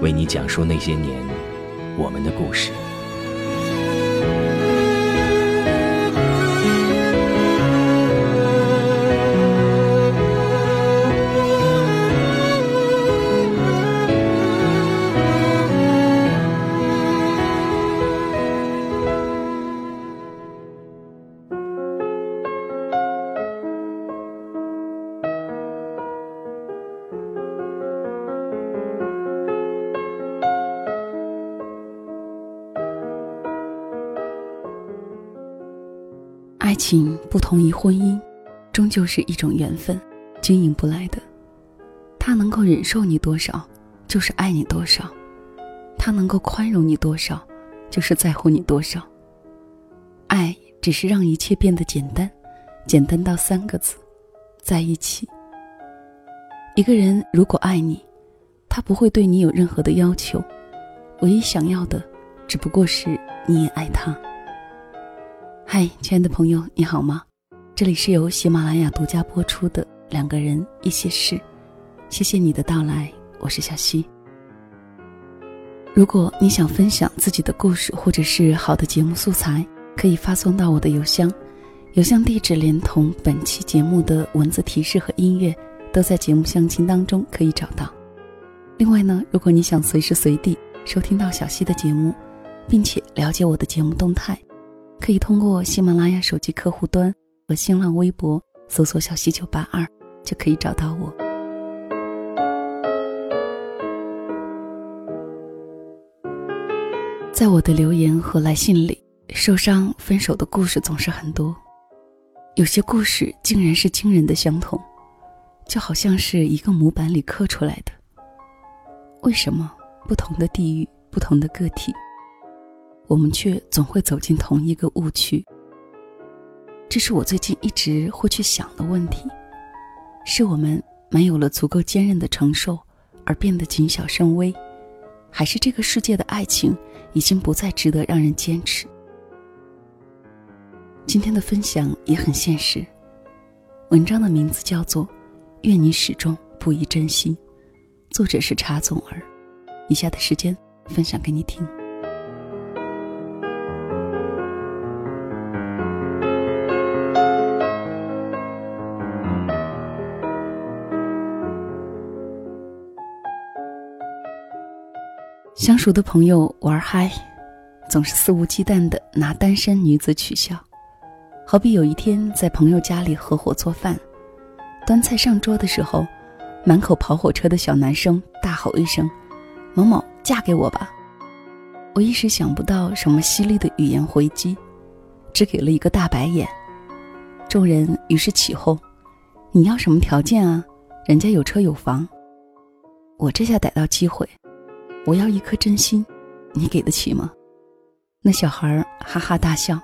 为你讲述那些年我们的故事。情不同于婚姻，终究是一种缘分，经营不来的。他能够忍受你多少，就是爱你多少；他能够宽容你多少，就是在乎你多少。爱只是让一切变得简单，简单到三个字：在一起。一个人如果爱你，他不会对你有任何的要求，唯一想要的，只不过是你也爱他。嗨，亲爱的朋友，你好吗？这里是由喜马拉雅独家播出的《两个人一些事》，谢谢你的到来，我是小溪。如果你想分享自己的故事或者是好的节目素材，可以发送到我的邮箱，邮箱地址连同本期节目的文字提示和音乐都在节目详情当中可以找到。另外呢，如果你想随时随地收听到小溪的节目，并且了解我的节目动态。可以通过喜马拉雅手机客户端和新浪微博搜索“小溪九八二”，就可以找到我。在我的留言和来信里，受伤、分手的故事总是很多，有些故事竟然是惊人的相同，就好像是一个模板里刻出来的。为什么不同的地域、不同的个体？我们却总会走进同一个误区。这是我最近一直会去想的问题：是我们没有了足够坚韧的承受，而变得谨小慎微，还是这个世界的爱情已经不再值得让人坚持？今天的分享也很现实。文章的名字叫做《愿你始终不移珍惜》，作者是查总儿。以下的时间分享给你听。相熟的朋友玩嗨，总是肆无忌惮的拿单身女子取笑。好比有一天在朋友家里合伙做饭，端菜上桌的时候，满口跑火车的小男生大吼一声：“某某，嫁给我吧！”我一时想不到什么犀利的语言回击，只给了一个大白眼。众人于是起哄：“你要什么条件啊？人家有车有房。”我这下逮到机会。我要一颗真心，你给得起吗？那小孩哈哈大笑，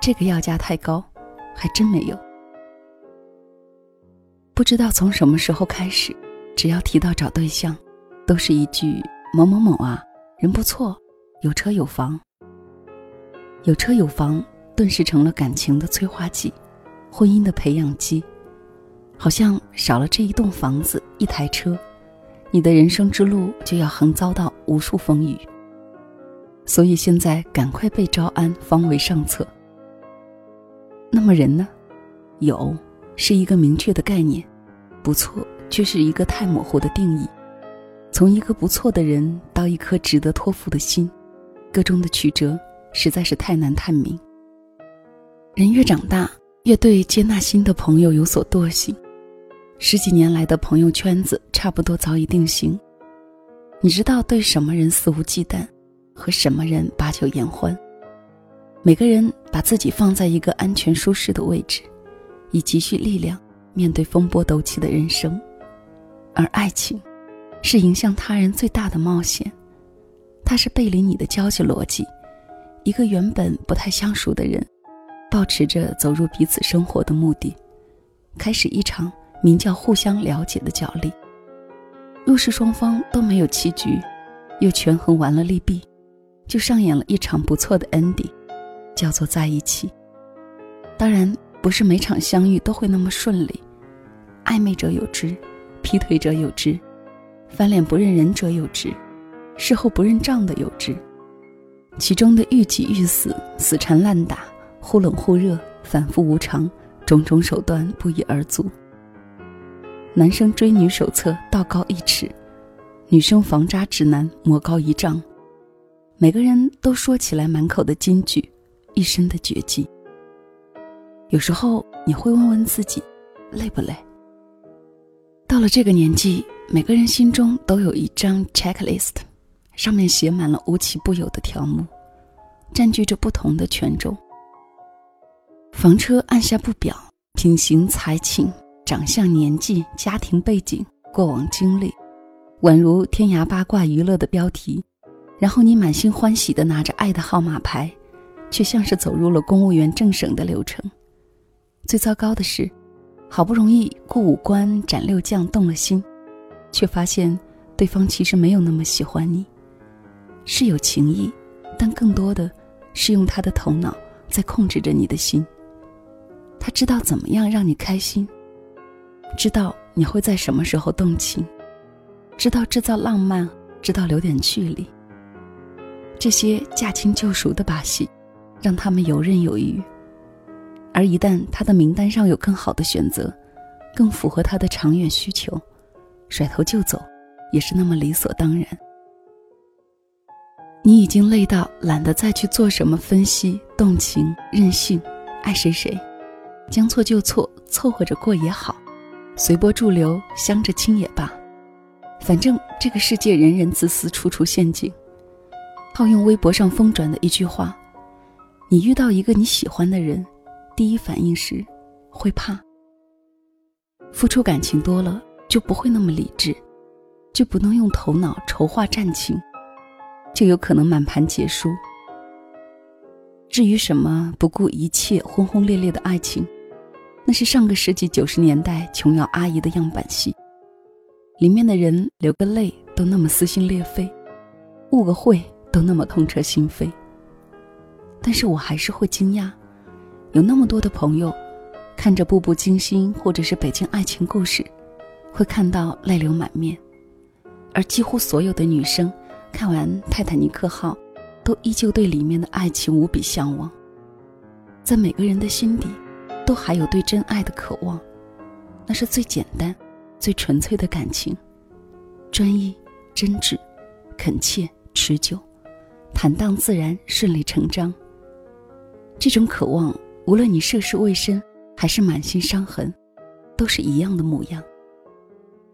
这个要价太高，还真没有。不知道从什么时候开始，只要提到找对象，都是一句某某某啊，人不错，有车有房。有车有房，顿时成了感情的催化剂，婚姻的培养基。好像少了这一栋房子，一台车。你的人生之路就要横遭到无数风雨，所以现在赶快被招安方为上策。那么人呢？有是一个明确的概念，不错却是一个太模糊的定义。从一个不错的人到一颗值得托付的心，个中的曲折实在是太难探明。人越长大，越对接纳新的朋友有所惰性。十几年来的朋友圈子差不多早已定型。你知道对什么人肆无忌惮，和什么人把酒言欢。每个人把自己放在一个安全舒适的位置，以积蓄力量面对风波陡起的人生。而爱情。是影响他人最大的冒险，它是背离你的交际逻辑。一个原本不太相熟的人，保持着走入彼此生活的目的，开始一场名叫互相了解的角力。若是双方都没有棋局，又权衡完了利弊，就上演了一场不错的 ending，叫做在一起。当然，不是每场相遇都会那么顺利，暧昧者有之，劈腿者有之。翻脸不认人者有之，事后不认账的有之，其中的欲己欲死、死缠烂打、忽冷忽热、反复无常，种种手段不一而足。男生追女手册道高一尺，女生防渣指南魔高一丈。每个人都说起来满口的金句，一身的绝技。有时候你会问问自己，累不累？到了这个年纪。每个人心中都有一张 checklist，上面写满了无奇不有的条目，占据着不同的权重。房车按下不表，品行、才情、长相、年纪、家庭背景、过往经历，宛如天涯八卦娱乐的标题。然后你满心欢喜地拿着爱的号码牌，却像是走入了公务员政审的流程。最糟糕的是，好不容易过五关斩六将，动了心。却发现，对方其实没有那么喜欢你，是有情意，但更多的是用他的头脑在控制着你的心。他知道怎么样让你开心，知道你会在什么时候动情，知道制造浪漫，知道留点距离。这些驾轻就熟的把戏，让他们游刃有余。而一旦他的名单上有更好的选择，更符合他的长远需求。甩头就走，也是那么理所当然。你已经累到懒得再去做什么分析、动情、任性，爱谁谁，将错就错，凑合着过也好，随波逐流，相着亲也罢。反正这个世界人人自私，处处陷阱。套用微博上疯转的一句话：你遇到一个你喜欢的人，第一反应是会怕。付出感情多了。就不会那么理智，就不能用头脑筹划战情，就有可能满盘皆输。至于什么不顾一切轰轰烈烈的爱情，那是上个世纪九十年代琼瑶阿姨的样板戏，里面的人流个泪都那么撕心裂肺，误个会都那么痛彻心扉。但是我还是会惊讶，有那么多的朋友，看着《步步惊心》或者是《北京爱情故事》。会看到泪流满面，而几乎所有的女生看完《泰坦尼克号》，都依旧对里面的爱情无比向往。在每个人的心底，都还有对真爱的渴望，那是最简单、最纯粹的感情，专一、真挚、恳切、持久、坦荡自然、顺理成章。这种渴望，无论你涉世未深，还是满心伤痕，都是一样的模样。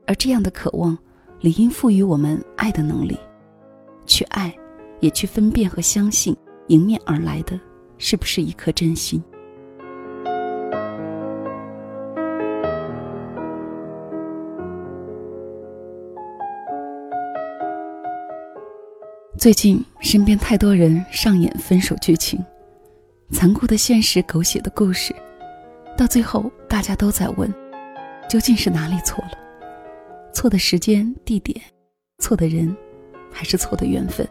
而这样的渴望，理应赋予我们爱的能力，去爱，也去分辨和相信迎面而来的是不是一颗真心。最近身边太多人上演分手剧情，残酷的现实，狗血的故事，到最后大家都在问，究竟是哪里错了？错的时间、地点，错的人，还是错的缘分。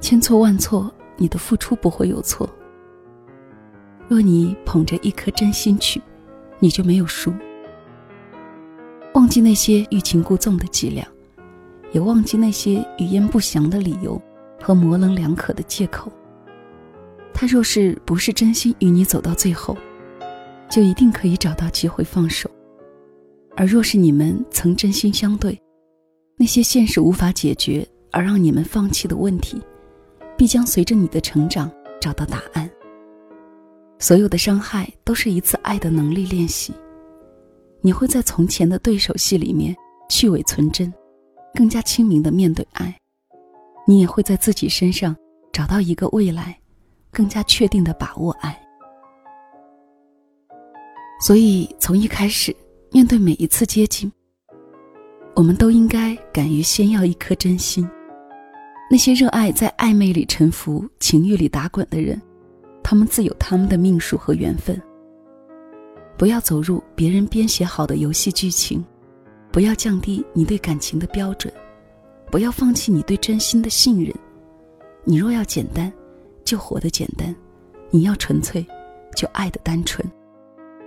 千错万错，你的付出不会有错。若你捧着一颗真心去，你就没有输。忘记那些欲擒故纵的伎俩，也忘记那些语焉不详的理由和模棱两可的借口。他若是不是真心与你走到最后，就一定可以找到机会放手。而若是你们曾真心相对，那些现实无法解决而让你们放弃的问题，必将随着你的成长找到答案。所有的伤害都是一次爱的能力练习。你会在从前的对手戏里面去伪存真，更加清明的面对爱。你也会在自己身上找到一个未来，更加确定的把握爱。所以，从一开始面对每一次接近，我们都应该敢于先要一颗真心。那些热爱在暧昧里沉浮、情欲里打滚的人，他们自有他们的命数和缘分。不要走入别人编写好的游戏剧情，不要降低你对感情的标准，不要放弃你对真心的信任。你若要简单，就活得简单；你要纯粹，就爱的单纯。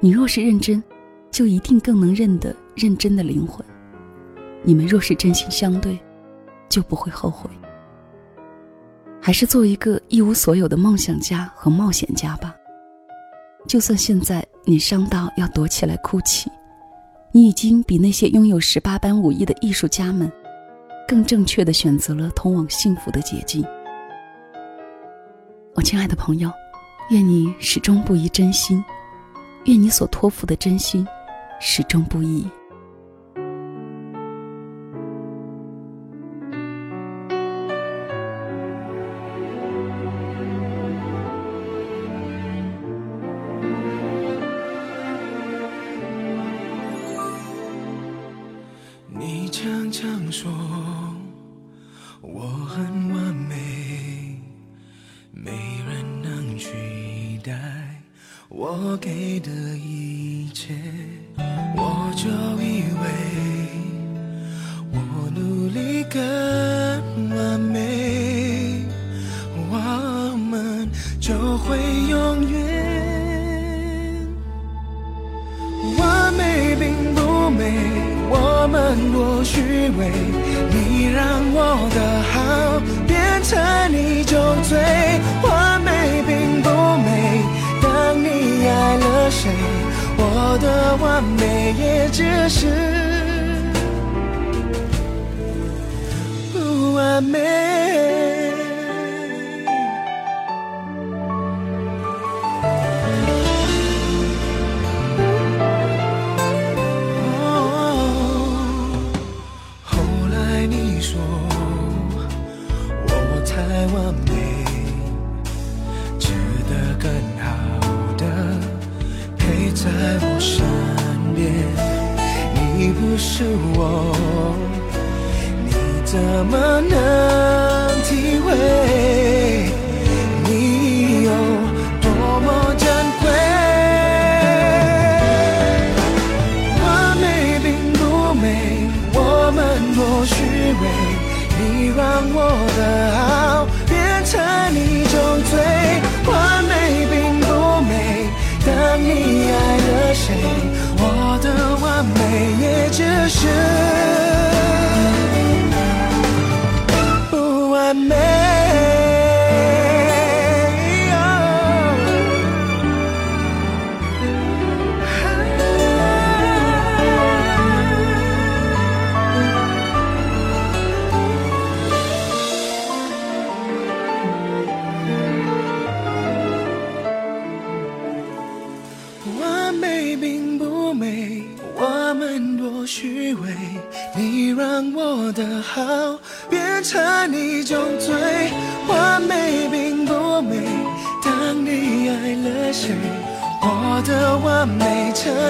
你若是认真，就一定更能认得认真的灵魂。你们若是真心相对，就不会后悔。还是做一个一无所有的梦想家和冒险家吧。就算现在你伤到要躲起来哭泣，你已经比那些拥有十八般武艺的艺术家们，更正确的选择了通往幸福的捷径。我亲爱的朋友，愿你始终不移真心，愿你所托付的真心，始终不移。我给的一切，我就以为我努力更完美，我们就会永远。完美并不美，我们多虚伪，你让我的好变成只是为。你让我的好变成一种罪。完美并不美，当你爱了谁？我的完美也只是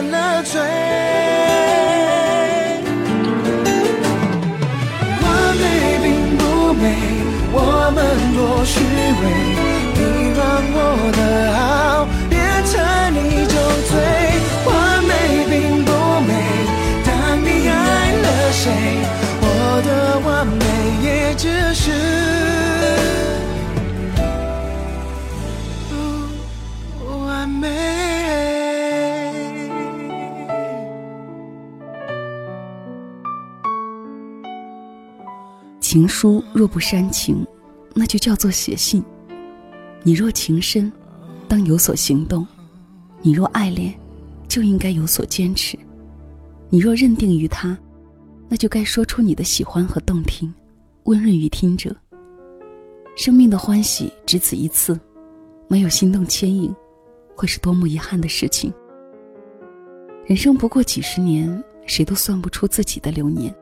了罪。完美并不美，我们多虚伪。你让我的好情书若不煽情，那就叫做写信。你若情深，当有所行动；你若爱恋，就应该有所坚持。你若认定于他。那就该说出你的喜欢和动听，温润于听者。生命的欢喜只此一次，没有心动牵引，会是多么遗憾的事情。人生不过几十年，谁都算不出自己的流年。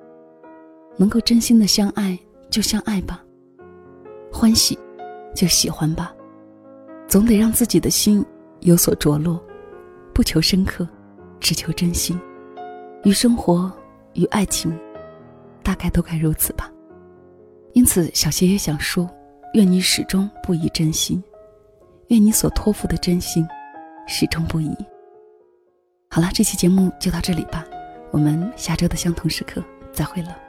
能够真心的相爱，就相爱吧；欢喜，就喜欢吧。总得让自己的心有所着落，不求深刻，只求真心。与生活，与爱情，大概都该如此吧。因此，小谢也想说。愿你始终不移真心，愿你所托付的真心始终不移。好了，这期节目就到这里吧，我们下周的相同时刻再会了。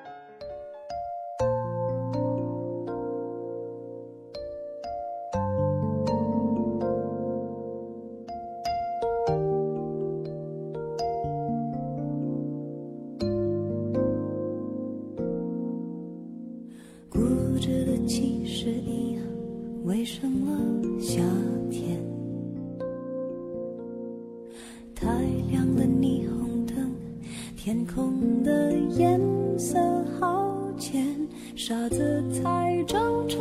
傻，子才争吵。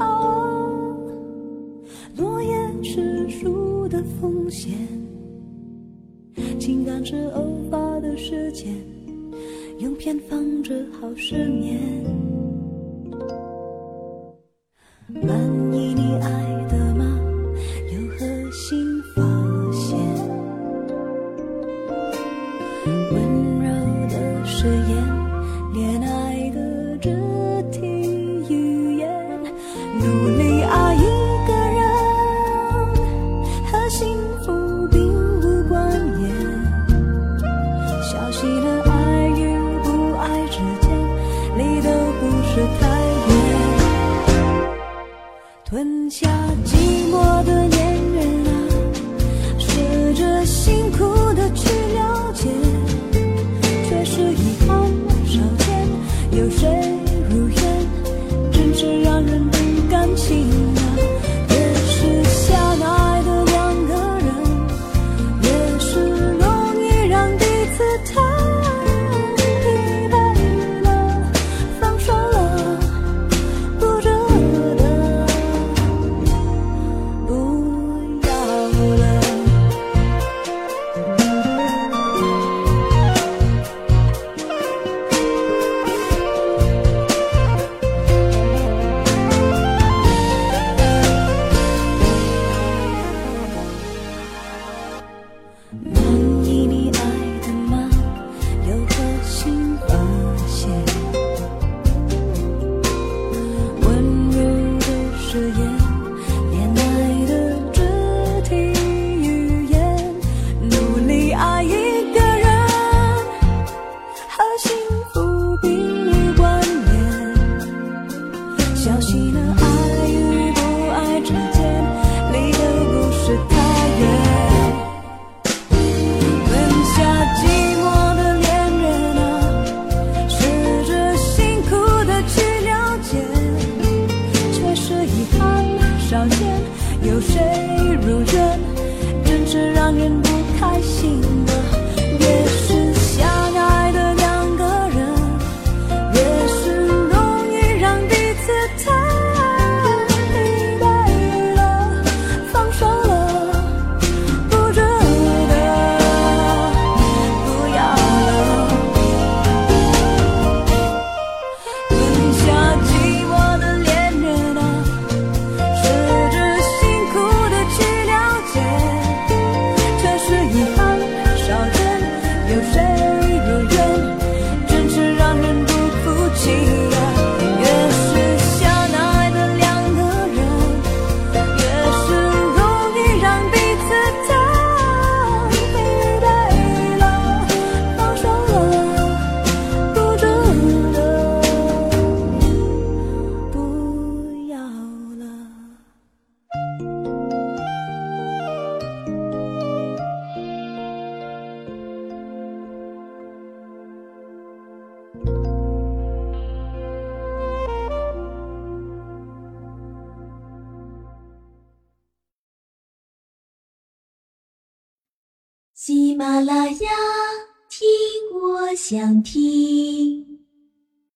落叶是树的风险，情感是偶发的事件，用偏方治好失眠。喜马拉雅，听我想听。